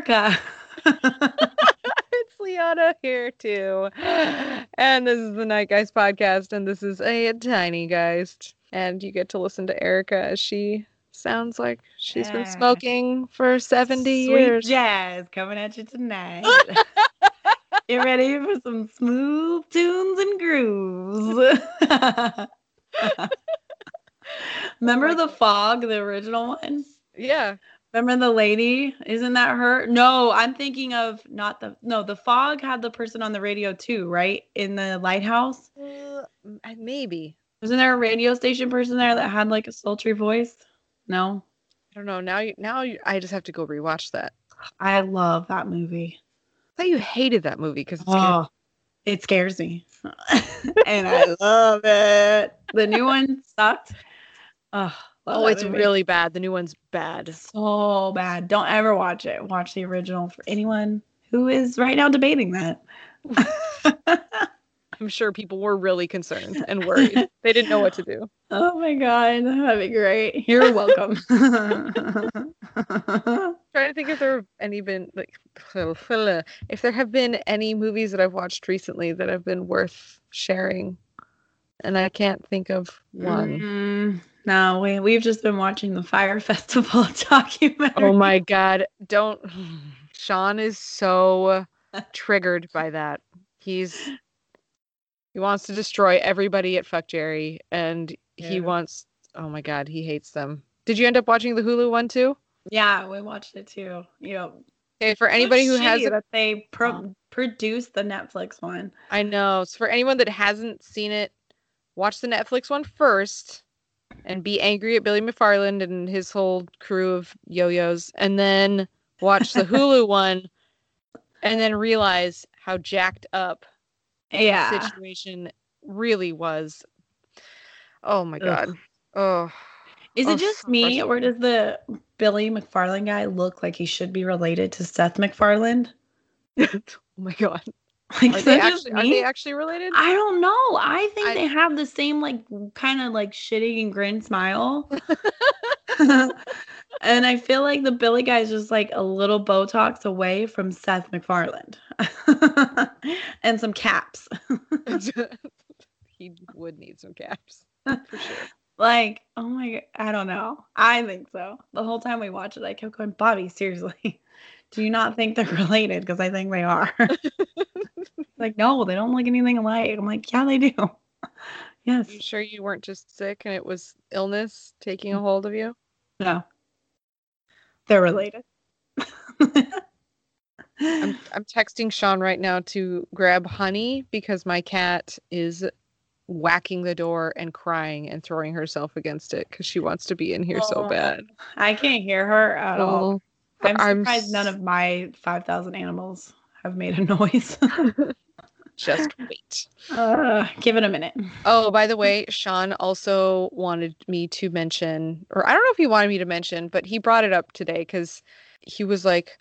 It's Erica. it's Liana here too. And this is the Nightgeist podcast, and this is a tiny geist. And you get to listen to Erica as she sounds like she's been smoking for 70 Sweet years. jazz coming at you tonight. Get ready for some smooth tunes and grooves. Remember oh my the fog, the original one? Yeah. Remember the lady? Isn't that her? No, I'm thinking of not the no, the fog had the person on the radio too, right? In the lighthouse. Uh, maybe. Wasn't there a radio station person there that had like a sultry voice? No. I don't know. Now, you, now you, I just have to go rewatch that. I love that movie. I thought you hated that movie because Oh, it scares me. and I love it. The new one sucked. Oh, oh, it's movie. really bad. The new one's bad. so bad. Don't ever watch it. Watch the original for anyone who is right now debating that. I'm sure people were really concerned and worried. they didn't know what to do. oh my god, that'd be great. You're welcome. trying to think if there have any been like if there have been any movies that I've watched recently that have been worth sharing, and I can't think of one. Mm, no, we we've just been watching the Fyre Festival documentary. Oh my god! Don't. Sean is so triggered by that. He's he wants to destroy everybody at Fuck Jerry, and he wants. Oh my god, he hates them. Did you end up watching the Hulu one too? Yeah, we watched it too. You know, Okay, for anybody who hasn't that they pro- produced the Netflix one. I know. So for anyone that hasn't seen it, watch the Netflix one first and be angry at Billy McFarland and his whole crew of yo-yos and then watch the Hulu one and then realize how jacked up the Yeah. situation really was. Oh my Ugh. god. Oh. Is Oh, it just so me, or does the Billy McFarland guy look like he should be related to Seth MacFarlane? oh my god. Like, Are they, actually, are they actually related? I don't know. I think I- they have the same like kind of like shitty and grin smile. and I feel like the Billy guy is just like a little Botox away from Seth MacFarlane. and some caps. he would need some caps. For sure. like, oh my god, I don't know. I think so. The whole time we watched it, I kept going, Bobby, seriously. Do you not think they're related? Because I think they are. like, no, they don't look anything alike. I'm like, yeah, they do. yes. Are you sure you weren't just sick and it was illness taking a mm-hmm. hold of you? No. They're related. I'm I'm texting Sean right now to grab honey because my cat is whacking the door and crying and throwing herself against it because she wants to be in here so Oh, bad. I can't hear her at all. Oh, I'm I'm surprised none of my 5,000 animals have made a noise. just wait. uh, give it a minute. Oh, by the way, Sean also wanted me to mention, or I don't know if he wanted me to mention, but he brought it up today because he was like,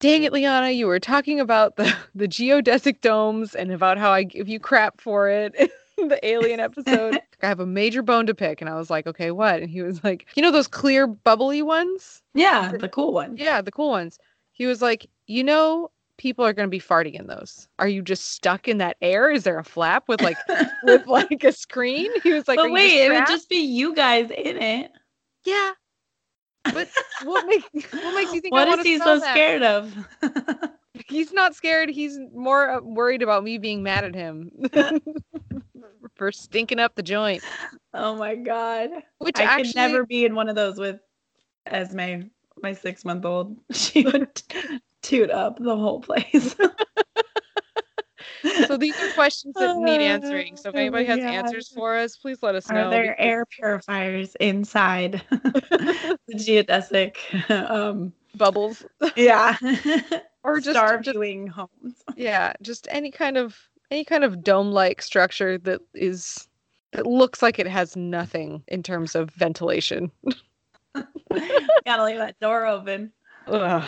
Dang it, Liana, you were talking about the, the geodesic domes and about how I give you crap for it the alien episode. I have a major bone to pick. And I was like, okay, what? And he was like, you know those clear bubbly ones? Yeah, the cool one. Yeah, the cool ones. He was like, you know, people are going to be farting in those. Are you just stuck in that air? Is there a flap with like with like a screen? He was like, "Are but wait, it would just be you guys in it. yeah. But what makes what makes you think? I What wanna is he so that? scared of? He's not scared. He's more uh, worried about me being mad at him for stinking up the joint. oh my god. Which I actually, could never be in one of those with Esme, my six month old. She would toot up the whole place. So these are questions that need answering. So if Oh anybody has God. answers for us, please let us Are know. Are there because- air purifiers inside the geodesic? Um, bubbles yeah, or just, star just viewing homes. yeah, just any kind of any kind of dome-like structure that is that looks like it has nothing in terms of ventilation. Gotta leave that door open. Ugh.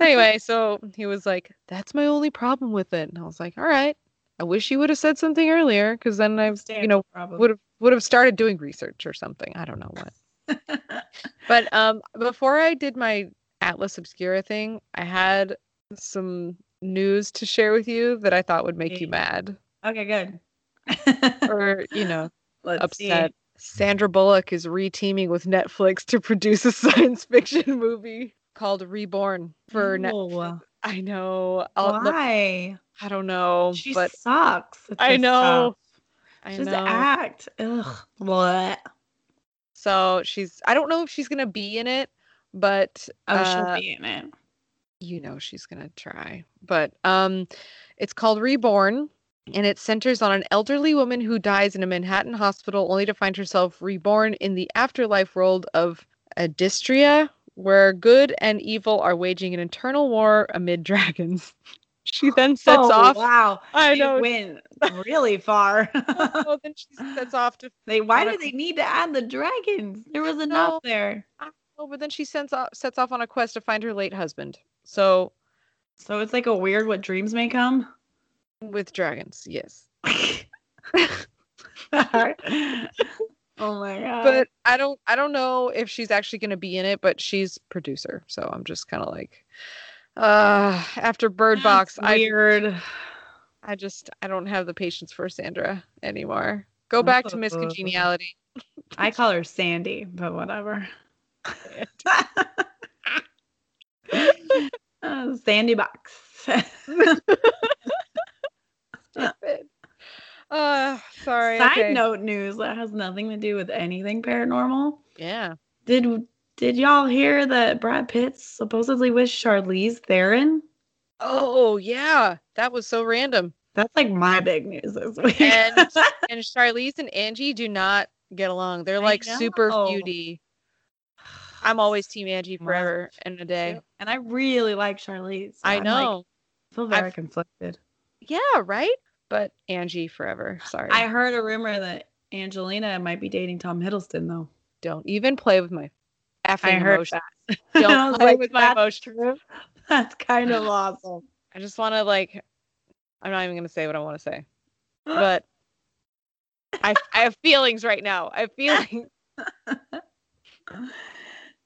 Anyway, so he was like, "That's my only problem with it," and I was like, "All right. I wish you would have said something earlier, because then I, you know, would have would have started doing research or something. I don't know what." But um, before I did my Atlas Obscura thing, I had some news to share with you that I thought would make you mad. Okay, good. or, you know, Let's upset. Sandra Bullock is reteaming with Netflix to produce a science fiction movie called Reborn for Netflix. I know. I'll, look, Why? I don't know, She but sucks. I know. stuff. I Just know. act. Ugh. What? So she's. I don't know if she's gonna be in it, but Oh, uh, she'll be in it. You know she's gonna try. But um, it's called Reborn, and it centers on an elderly woman who dies in a Manhattan hospital, only to find herself reborn in the afterlife world of Adistria, where good and evil are waging an eternal war amid dragons. She then sets oh, off. Wow. I She know. went really far. Oh, then she sets off to. they why do a- they need to add the dragons? There was enough No. there. Oh, but then she sends off, sets off on a quest to find her late husband. So So it's like a weird what dreams may come. with dragons, yes. oh my god. but I don't I don't know if she's actually going to be in it, but she's producer, so I'm just kind of like uh after Bird Box, That's I weird. I just I don't have the patience for Sandra anymore. Go back to Miss Uh. Congeniality. I call her Sandy, but whatever. Sandy box. Stupid. Uh sorry. Side okay. note news that has nothing to do with anything paranormal. Yeah. Did did y'all hear that Brad Pitt supposedly with Charlize Theron? Oh, yeah. That was so random. That's like my big news this week. And and Charlize and Angie do not get along. They're like super feudy. I'm always team Angie forever and a day. and I really like Charlize. so I I'm, like, know. feel very I've- conflicted. Yeah, right? But Angie forever. Sorry. I heard a rumor that Angelina might be dating Tom Hiddleston though. don't even play with my effing I heard emotions. that. Don't play like, with my "That's emotions. true." That's kind of awesome. I just want to like I'm not even going to say what I want to say. But I I have feelings right now. I have feelings.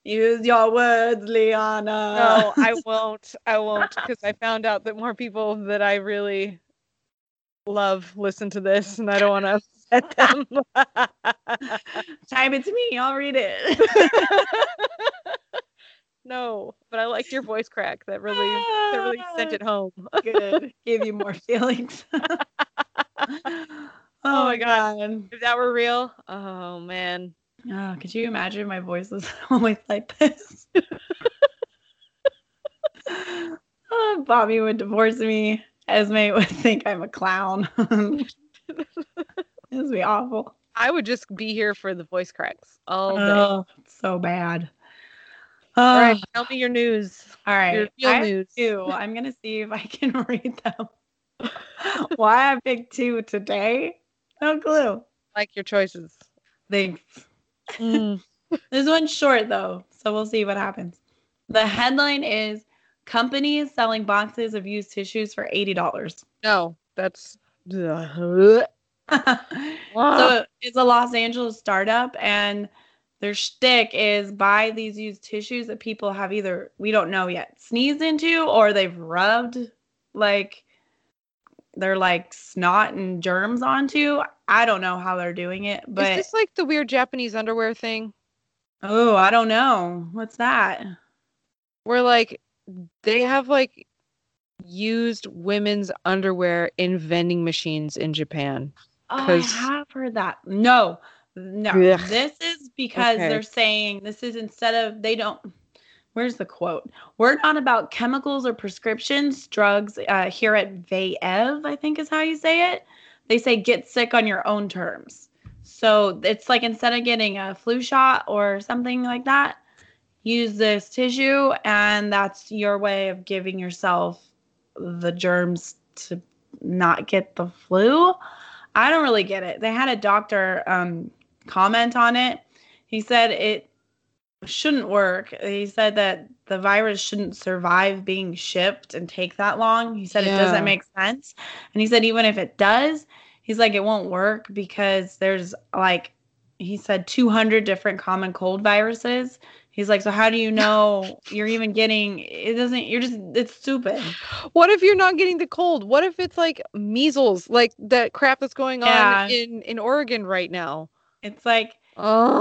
Use your words, Liana. No, I won't. I won't because I found out that more people that I really love listen to this and I don't want to upset them. Time it to me. I'll read it. no, but I liked your voice crack. That really that really sent it home. Good. Gave you more feelings. Oh, oh, my my god. If that were real, oh man. Oh, could you imagine my voice was always like this? oh, Bobby would divorce me. Esme would think I'm a clown. this would be awful. I would just be here for the voice cracks all day. Oh, so bad. all Oh, right, tell me your news. all right. Your I have news. two. I'm gonna see if I can read them. Why I picked two today? No clue. Like your choices. Thanks. Mm. This one's short though, so we'll see what happens. The headline is companies selling boxes of used tissues for eighty dollars. No, that's. So it's a Los Angeles startup, and their shtick is buy these used tissues that people have either we don't know yet sneezed into or they've rubbed like they're like snot and germs onto. I don't know how they're doing it, but Is this like the weird Japanese underwear thing? oh, I don't know. What's that? Where like they have like used women's underwear in vending machines in Japan. Oh, I have heard that. No, no. Ugh. This is because Okay. they're saying this is instead of they don't. Where's the quote? We're not about chemicals or prescriptions, drugs. Uh, here at VAEV, I think is how you say it. They say get sick on your own terms. So it's like instead of getting a flu shot or something like that, use this tissue, and that's your way of giving yourself the germs to not get the flu. I don't really get it. They had a doctor um, comment on it. He said it shouldn't work. He said that the virus shouldn't survive being shipped and take that long. He said it doesn't make sense. And he said even if it does, he's like it won't work because there's like he said 200 different common cold viruses. He's like, so how do you know you're even getting? It doesn't. You're just. It's stupid. What if you're not getting the cold? What if it's like measles, like that crap that's going Yeah. on in in Oregon right now? It's like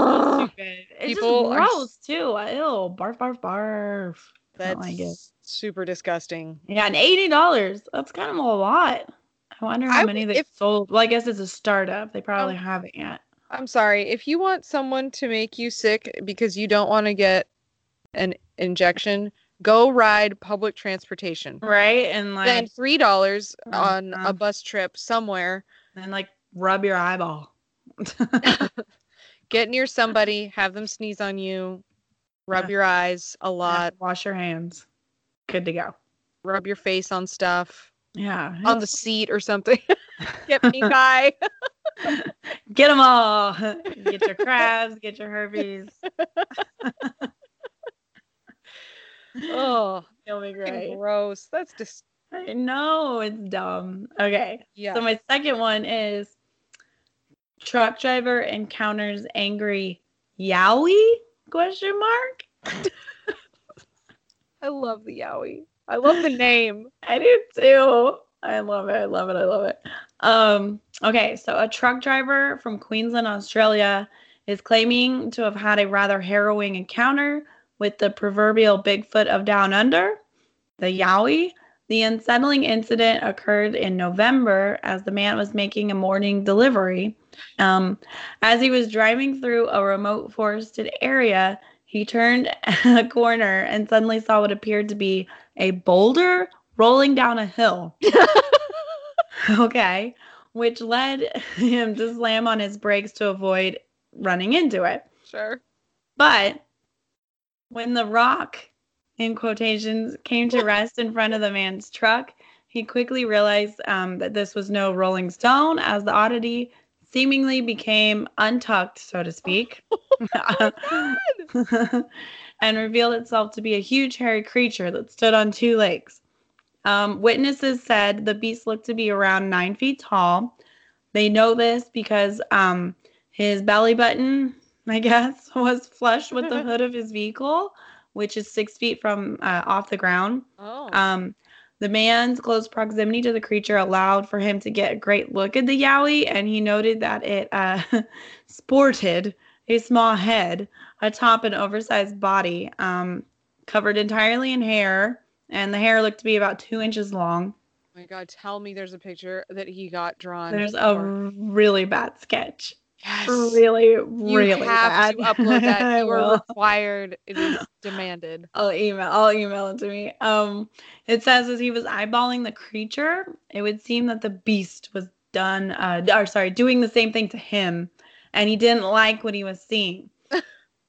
so Oh, stupid. It's people just are gross too. Ew, barf, barf, barf. That's like super disgusting. Yeah, and eighty dollars. That's kind of a lot. I wonder how I many they if- sold. Well, I guess it's a startup. They probably Um, haven't yet. I'm sorry. If you want someone to make you sick because you don't want to get an injection, go ride public transportation. Right? And like, Spend three dollars on Uh-huh. a bus trip somewhere. and like rub your eyeball. Get near somebody, have them sneeze on you, rub Yeah. your eyes a lot, Wash your hands. Good to go. rub your face on stuff, Yeah. on the seat or something. Get pink eye. Get them all. Get your crabs. Get your herpes. Oh, It'll be great. gross. That's just I know it's dumb. Okay. yeah. So my second one is truck driver encounters angry Yowie? Question mark. I love the Yowie. I love the name. I do too. I love it. I love it. I love it. Um, okay, so a truck driver from Queensland, Australia is claiming to have had a rather harrowing encounter with the proverbial Bigfoot of Down Under, the Yowie. The unsettling incident occurred in November as the man was making a morning delivery. Um, as he was driving through a remote forested area, he turned a corner and suddenly saw what appeared to be a boulder rolling down a hill. okay. Which led him to slam on his brakes to avoid running into it. Sure. But when the rock, in quotations, came to rest in front of the man's truck, he quickly realized um, that this was no rolling stone, as the oddity seemingly became untucked, so to speak, and revealed itself to be a huge hairy creature that stood on two legs. Um, witnesses said the beast looked to be around nine feet tall. They know this because um, his belly button, I guess, was flush with the hood of his vehicle, which is six feet from uh, off the ground. Oh. Um, the man's close proximity to the creature allowed for him to get a great look at the Yowie, and he noted that it uh, sported a small head atop an oversized body, um, covered entirely in hair, and the hair looked to be about two inches long. my God, tell me there's a picture that he got drawn. There's a really bad sketch. yes. Really, really. You have bad. to upload that. You are required. It is demanded. I'll email. I'll email it to me. Um, it says as he was eyeballing the creature, it would seem that the beast was done. Uh, or sorry, doing the same thing to him, and he didn't like what he was seeing.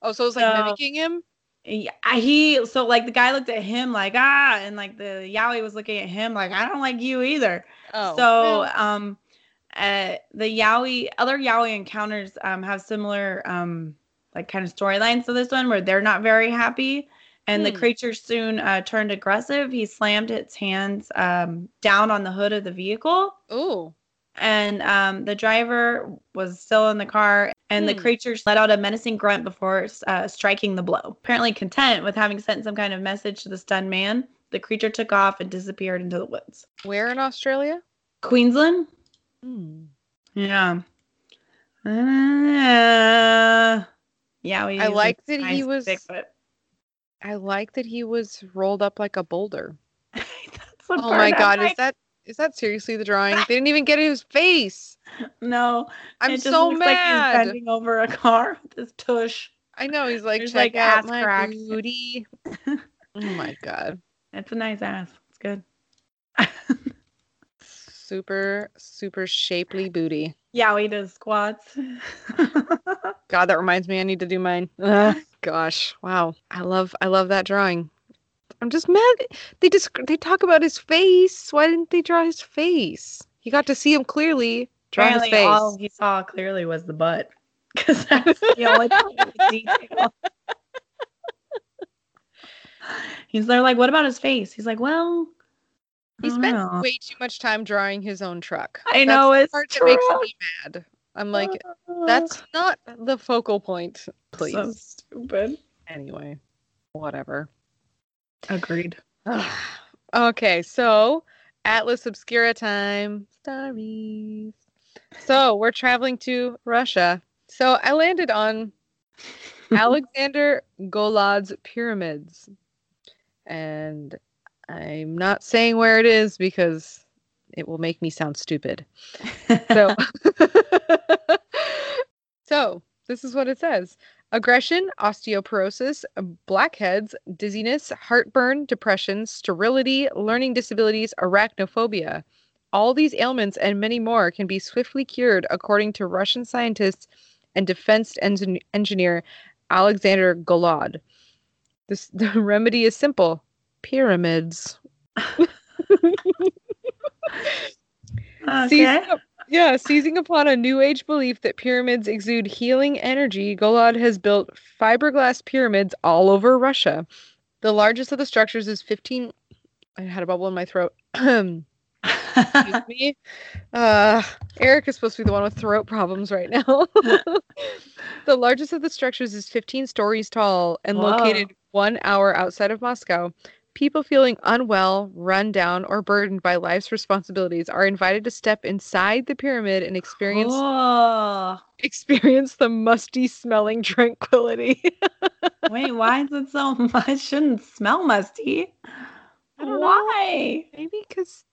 Oh, so it's like So- mimicking him? Yeah, he so like the guy looked at him like ah, and like the Yowie was looking at him like I don't like you either. Oh. So, um, uh, the Yowie, other Yowie encounters um, have similar, um, like kind of storylines to this one where they're not very happy. And the Hmm. creature soon uh, turned aggressive. He slammed its hands um, down on the hood of the vehicle. ooh. And um, the driver was still in the car. And the Hmm. creature let out a menacing grunt before uh, striking the blow. Apparently, content with having sent some kind of message to the stunned man, the creature took off and disappeared into the woods. Where in Australia? Queensland? Hmm. Yeah. Uh, yeah, we I like that he was- Bigfoot. I like that he was rolled up like a boulder. That's Oh my god, is that is that seriously the drawing? They didn't even get his face. no? I'm it just so looks mad. Like he's bending over a car with his tush. I know he's like, There's, check like, out ass my cracks. booty. oh my god, It's a nice ass. It's good. super super shapely booty. yeah, we does squats. God, that reminds me, I need to do mine. Ugh, gosh, wow, I love I love that drawing. I'm just mad. They just they talk about his face. Why didn't they draw his face? He got to see him clearly. Draw his face. all he saw clearly was the butt. Because that's the only part of the detail. He's there like, what about his face? He's like, well, He don't spent know. way too much time drawing his own truck. I That's know the it's part true. that makes me mad. I'm like, Uh, that's not the focal point, please. So please. stupid. Anyway, whatever. Agreed. okay, so Atlas Obscura time. Stories. So we're traveling to Russia. So I landed on Alexander Golod's pyramids. And I'm not saying where it is because it will make me sound stupid. So So, this is what it says. Aggression, osteoporosis, blackheads, dizziness, heartburn, depression, sterility, learning disabilities, arachnophobia. All these ailments and many more can be swiftly cured, according to Russian scientist and defense engin- engineer Alexander Golod. This, the remedy is simple pyramids. Okay. up- yeah, seizing upon a new age belief that pyramids exude healing energy, Golod has built fiberglass pyramids all over Russia. The largest of the structures is 15. I had a bubble in my throat. Excuse me. Uh, Eric is supposed to be the one with throat problems right now. the largest of the structures is 15 stories tall and Whoa. located one hour outside of Moscow. People feeling unwell, run down, or burdened by life's responsibilities are invited to step inside the pyramid and experience Oh, experience the musty smelling tranquility. wait, why is it so much? Shouldn't smell musty. I don't know. Why? Maybe because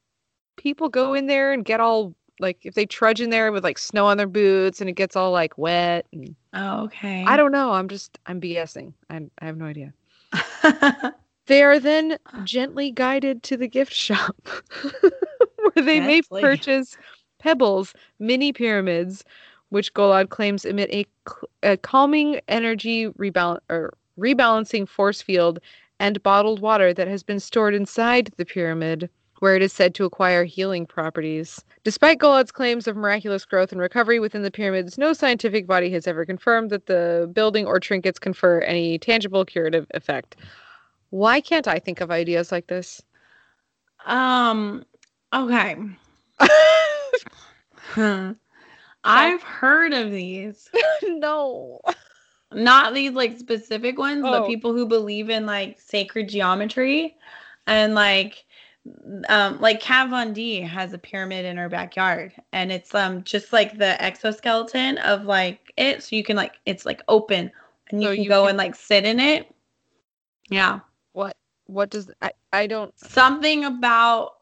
people go in there and get all like if they trudge in there with like snow on their boots and it gets all like wet. And, Oh, okay. I don't know. I'm just I'm BSing. I I have no idea. They are then gently guided to the gift shop where they may purchase pebbles, mini pyramids, which Golod claims emit a, cl- a calming energy rebalance or rebalancing force field and bottled water that has been stored inside the pyramid where it is said to acquire healing properties. Despite Golod's claims of miraculous growth and recovery within the pyramids, no scientific body has ever confirmed that the building or trinkets confer any tangible curative effect. Why can't I think of ideas like this? um. Okay. I've heard of these. no. Not these like specific ones, but Oh. people who believe in like sacred geometry and like um like Kat Von D has a pyramid in her backyard and it's um just like the exoskeleton of like it so you can like it's like open and you So can you go can- and like sit in it. Yeah. What does I I don't Something about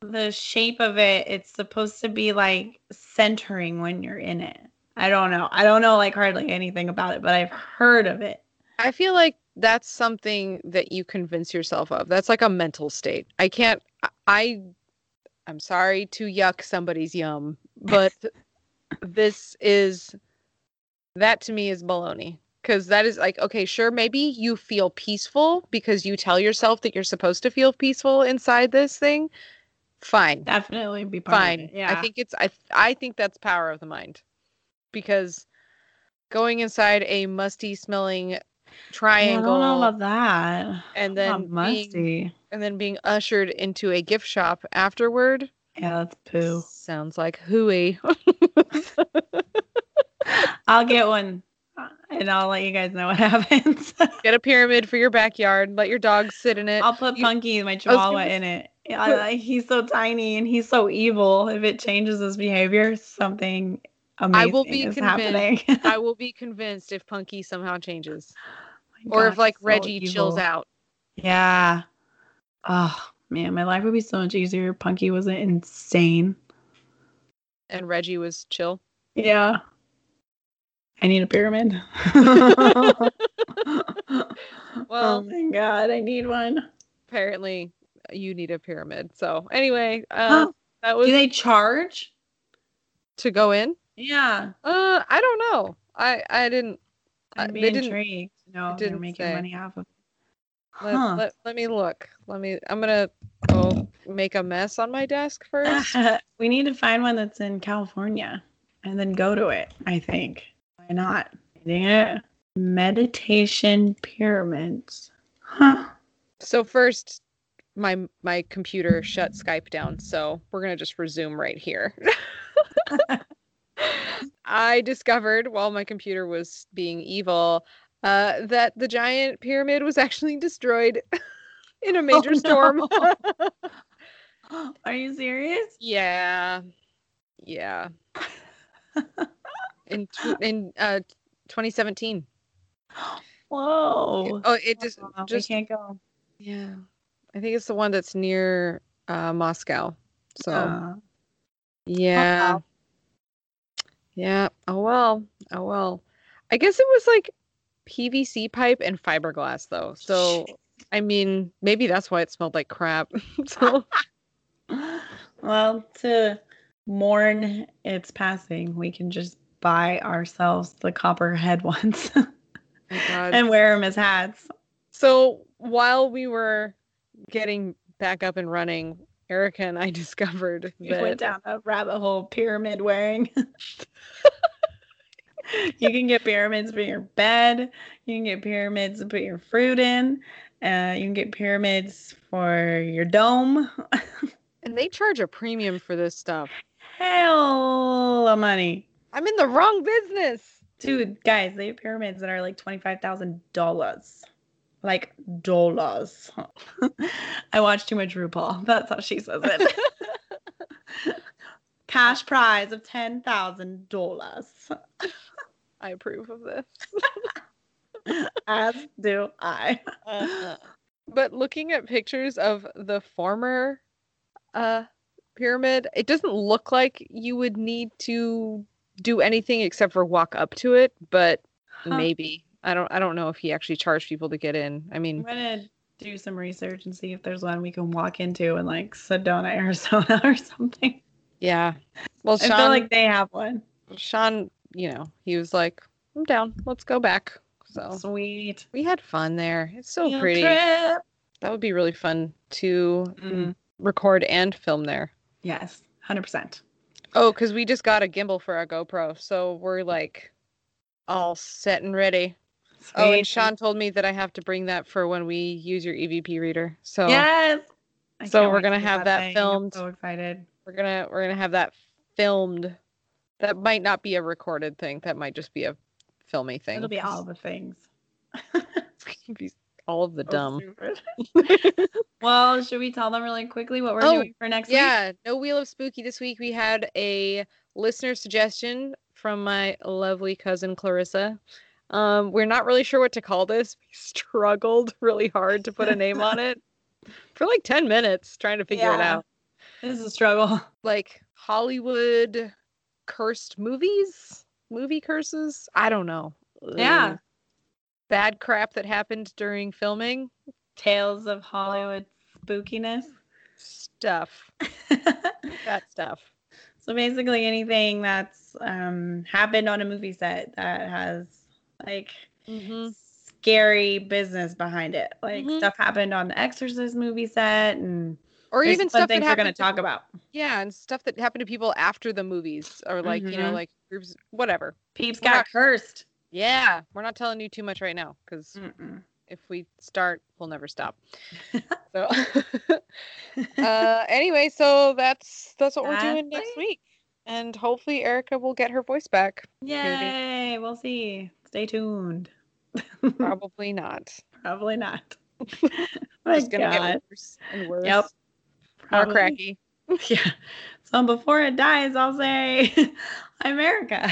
the shape of it, it's supposed to be like centering when you're in it. I don't know. I don't know like hardly anything about it, but I've heard of it. I feel like that's something that you convince yourself of. That's like a mental state. I can't I I'm sorry to yuck somebody's yum, but this is that to me is baloney. Cause that is like, okay, sure, maybe you feel peaceful because you tell yourself that you're supposed to feel peaceful inside this thing. Fine. Definitely be part fine. of it. Yeah. I think it's I I think that's power of the mind. Because going inside a musty smelling I triangle don't know about that. and then being, musty. and then being ushered into a gift shop afterward Yeah, that's poo. sounds like hooey. I'll get one and I'll let you guys know what happens. Get a pyramid for your backyard. Let your dog sit in it. I'll put You- Punky, my gonna chihuahua, in it. I- he's so tiny and he's so evil. If it changes his behavior, something amazing I will be is convinced. happening. I will be convinced if Punky somehow changes, oh My or God, if like so Reggie chills out. Yeah. Oh man, my life would be so much easier. Punky wasn't insane. and Reggie was chill. Yeah. I need a pyramid. oh Well- my god, I need one. Apparently, you need a pyramid. So anyway, uh, Huh. that was Do they charge? to go in. Yeah. Uh, I don't know. I I didn't. I'd be they didn't- intrigued know they're didn't making say. money off of it. Let, Huh. let, let me look. Let me. I'm gonna go make a mess on my desk first. we need to find one that's in California and then go to it, I think. Not? Yeah. Meditation pyramids. Huh. so first, my my computer shut Skype down. So we're gonna just resume right here. I discovered while my computer was being evil uh, that the giant pyramid was actually destroyed in a major Oh, storm. no. Are you serious? yeah, yeah. In tw- in uh 2017. Whoa. Oh, it just Oh, just we can't go. yeah. I think it's the one that's near uh Moscow. So Uh, yeah. wow. Yeah. Oh well. Oh well. I guess it was like PVC pipe and fiberglass though. So I mean, maybe that's why it smelled like crap. so well, to mourn its passing, we can just buy ourselves the copperhead ones God. and wear them as hats. So while we were getting back up and running, Erica and I discovered We went down a rabbit hole pyramid wearing. you can get pyramids for your bed. You can get pyramids to put your fruit in. Uh, you can get pyramids for your dome. and they charge a premium for this stuff. Hell of money. I'm in the wrong business. Dude, guys, they have pyramids that are like $25,000. Like dollars. I watch too much RuPaul. That's how she says it. Cash prize of $10,000. I approve of this. As do I. But looking at pictures of the former uh pyramid, it doesn't look like you would need to do anything except for walk up to it, but Huh. maybe. I don't I don't know if he actually charged people to get in. I mean I'm gonna do some research and see if there's one we can walk into in like Sedona, Arizona or something. yeah. Well, I Sean feel like they have one. Sean, you know, he was like, "I'm down. Let's go back." So Sweet. we had fun there. It's so Field pretty. trip. That would be really fun to Mm. record and film there. Yes, hundred percent. Oh, because we just got a gimbal for our GoPro, so we're like all set and ready. Oh, and Sean told me that I have to bring that for when we use your EVP reader. So Yes. I So we're gonna have that. I'm filmed. so excited. we're gonna we're gonna have that filmed. That might not be a recorded thing. That might just be a filmy thing. It'll be all the things. Be all of the So dumb. well, should we tell them really quickly what we're Oh, doing for next week? Yeah, no wheel of spooky this week. We had a listener suggestion from my lovely cousin Clarissa. Um, we're not really sure what to call this. We struggled really hard to put a name on it for like 10 minutes trying to figure it out. This is a struggle. Like Hollywood cursed movies, movie curses. I don't know. Yeah. Bad crap that happened during filming Tales of Hollywood spookiness. stuff. That stuff. So basically, anything that's um, happened on a movie set that has like hmm scary business behind it, like Mhm. stuff happened on the Exorcist movie set, and Or even stuff that we're going to talk about. Yeah, and stuff that happened to people after the movies, or like you know, Mhm. like groups, whatever. Peeps We're got not- cursed. Yeah, we're not telling you too much right now because if we start, we'll never stop. so, uh, anyway, so that's that's what we're doing next week, and hopefully Erica will get her voice back. Yay! We'll see. Stay tuned. Probably not. Probably not. My Just gonna God. get worse and worse. Yep. More cracky. Yeah. So before it dies, I'll say, I'm Erica.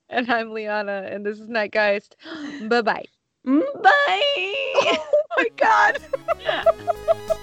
and I'm Liana, and this is Nightgeist. Mm, bye bye. Bye. Oh my God.